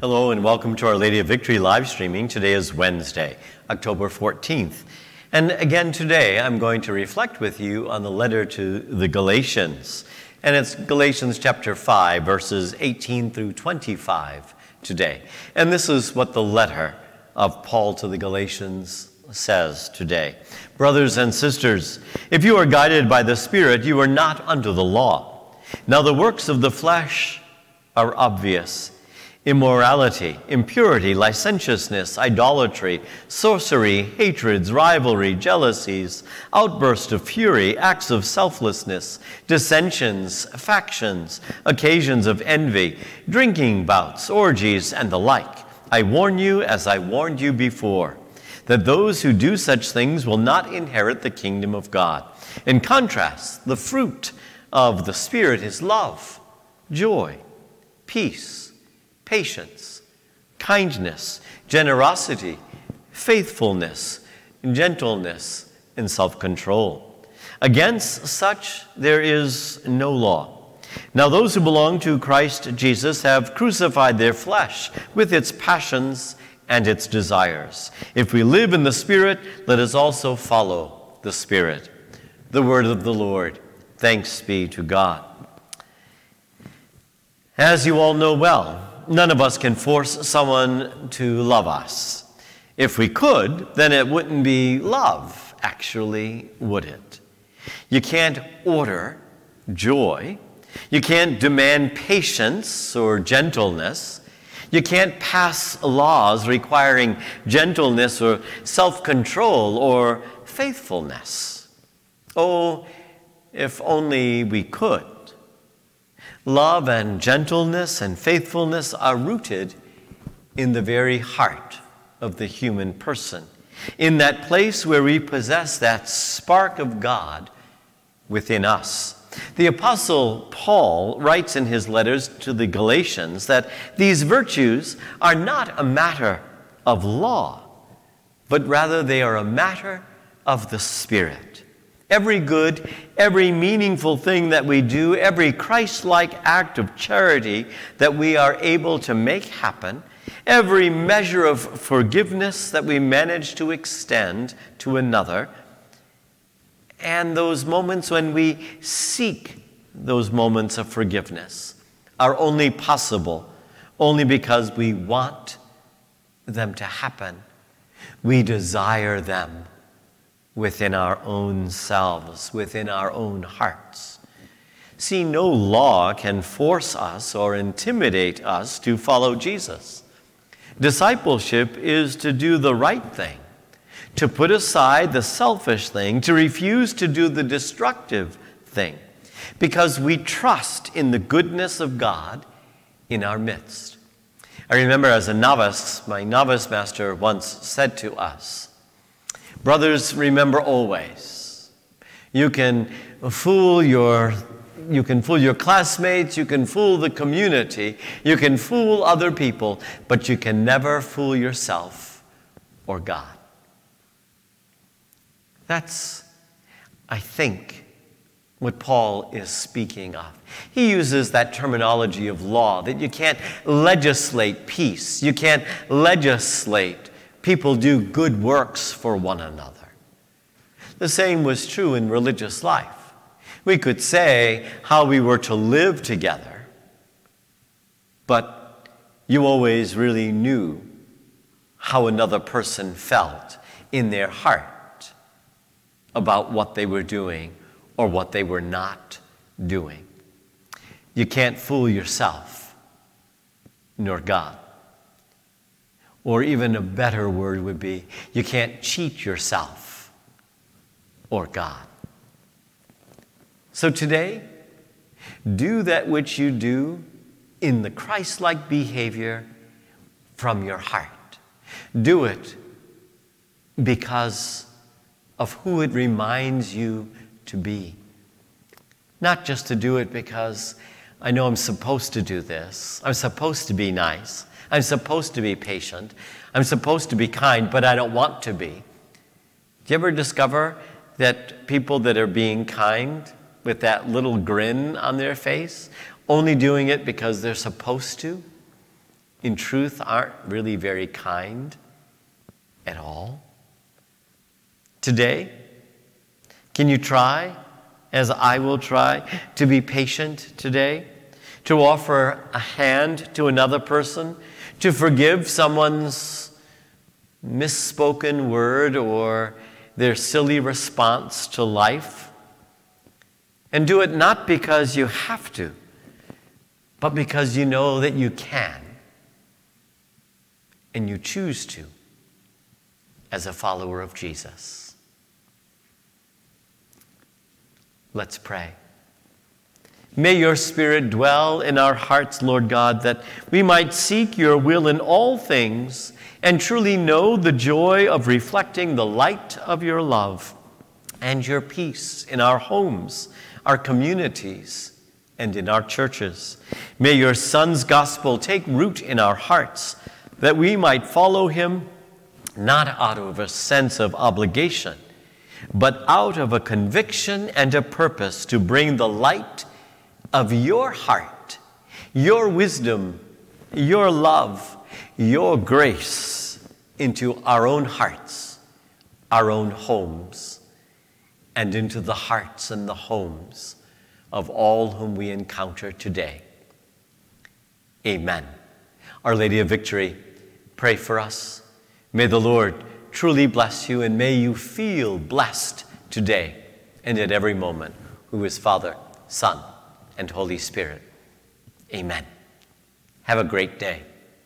Hello and welcome to Our Lady of Victory live streaming. Today is Wednesday, October 14th. And again today, I'm going to reflect with you on the letter to the Galatians. And it's Galatians chapter 5, verses 18 through 25 today. And this is what the letter of Paul to the Galatians says today. Brothers and sisters, if you are guided by the Spirit, you are not under the law. Now the works of the flesh are obvious immorality, impurity, licentiousness, idolatry, sorcery, hatreds, rivalry, jealousies, outbursts of fury, acts of selflessness, dissensions, factions, occasions of envy, drinking bouts, orgies, and the like. I warn you, as I warned you before, that those who do such things will not inherit the kingdom of God. In contrast, the fruit of the Spirit is love, joy, peace patience, kindness, generosity, faithfulness, gentleness, and self control. Against such there is no law. Now, those who belong to Christ Jesus have crucified their flesh with its passions and its desires. If we live in the Spirit, let us also follow the Spirit. The word of the Lord. Thanks be to God. As you all know well, none of us can force someone to love us. If we could, then it wouldn't be love, actually, would it? You can't order joy. You can't demand patience or gentleness. You can't pass laws requiring gentleness or self control or faithfulness. Oh, if only we could. Love and gentleness and faithfulness are rooted in the very heart of the human person, in that place where we possess that spark of God within us. The Apostle Paul writes in his letters to the Galatians that these virtues are not a matter of law, but rather they are a matter of the Spirit. Every good, every meaningful thing that we do, every Christ like act of charity that we are able to make happen, every measure of forgiveness that we manage to extend to another, and those moments when we seek those moments of forgiveness are only possible only because we want them to happen. We desire them within our own selves, within our own hearts. See, no law can force us or intimidate us to follow Jesus. Discipleship is to do the right thing, to put aside the selfish thing, to refuse to do the destructive thing, because we trust in the goodness of God in our midst. I remember as a novice, my novice master once said to us, Brothers, remember always, you can fool your you can fool your classmates, you can fool the community, you can fool other people, but you can never fool yourself or God. That's, I think, what Paul is speaking of. He uses that terminology of law that you can't legislate peace, you can't legislate people do good works for one another. The same was true in religious life. We could say how we were to live together, but you always really knew how another person felt in their heart about what they were doing or what they were not doing. You can't fool yourself nor God. Or even a better word would be you can't cheat yourself or God. So today, do that which you do in the Christ like behavior from your heart. Do it because of who it reminds you to be. Not just to do it because I know I'm supposed to do this, I'm supposed to be nice, I'm supposed to be patient. I'm supposed to be kind, but I don't want to be. Do you ever discover that people that are being kind with that little grin on their face, only doing it because they're supposed to? in truth, aren't really very kind at all? Today, can you try, as I will try, to be patient today? To offer a hand to another person? To forgive someone's misspoken word or their silly response to life? And do it not because you have to, but because you know that you can and you choose to as a follower of Jesus. Let's pray. May your Spirit dwell in our hearts, Lord God, that we might seek your will in all things and truly know the joy of reflecting the light of your love and your peace in our homes, our communities, and in our churches. May your Son's gospel take root in our hearts that we might follow him not out of a sense of obligation, but out of a conviction and a purpose to bring the light of your heart, your wisdom, your love, your grace into our own hearts, our own homes, and into the hearts and the homes of all whom we encounter today. Amen. Our Lady of Victory, pray for us. May the Lord truly bless you and may you feel blessed today and at every moment, who is Father, Son, and Holy Spirit. Amen. Have a great day.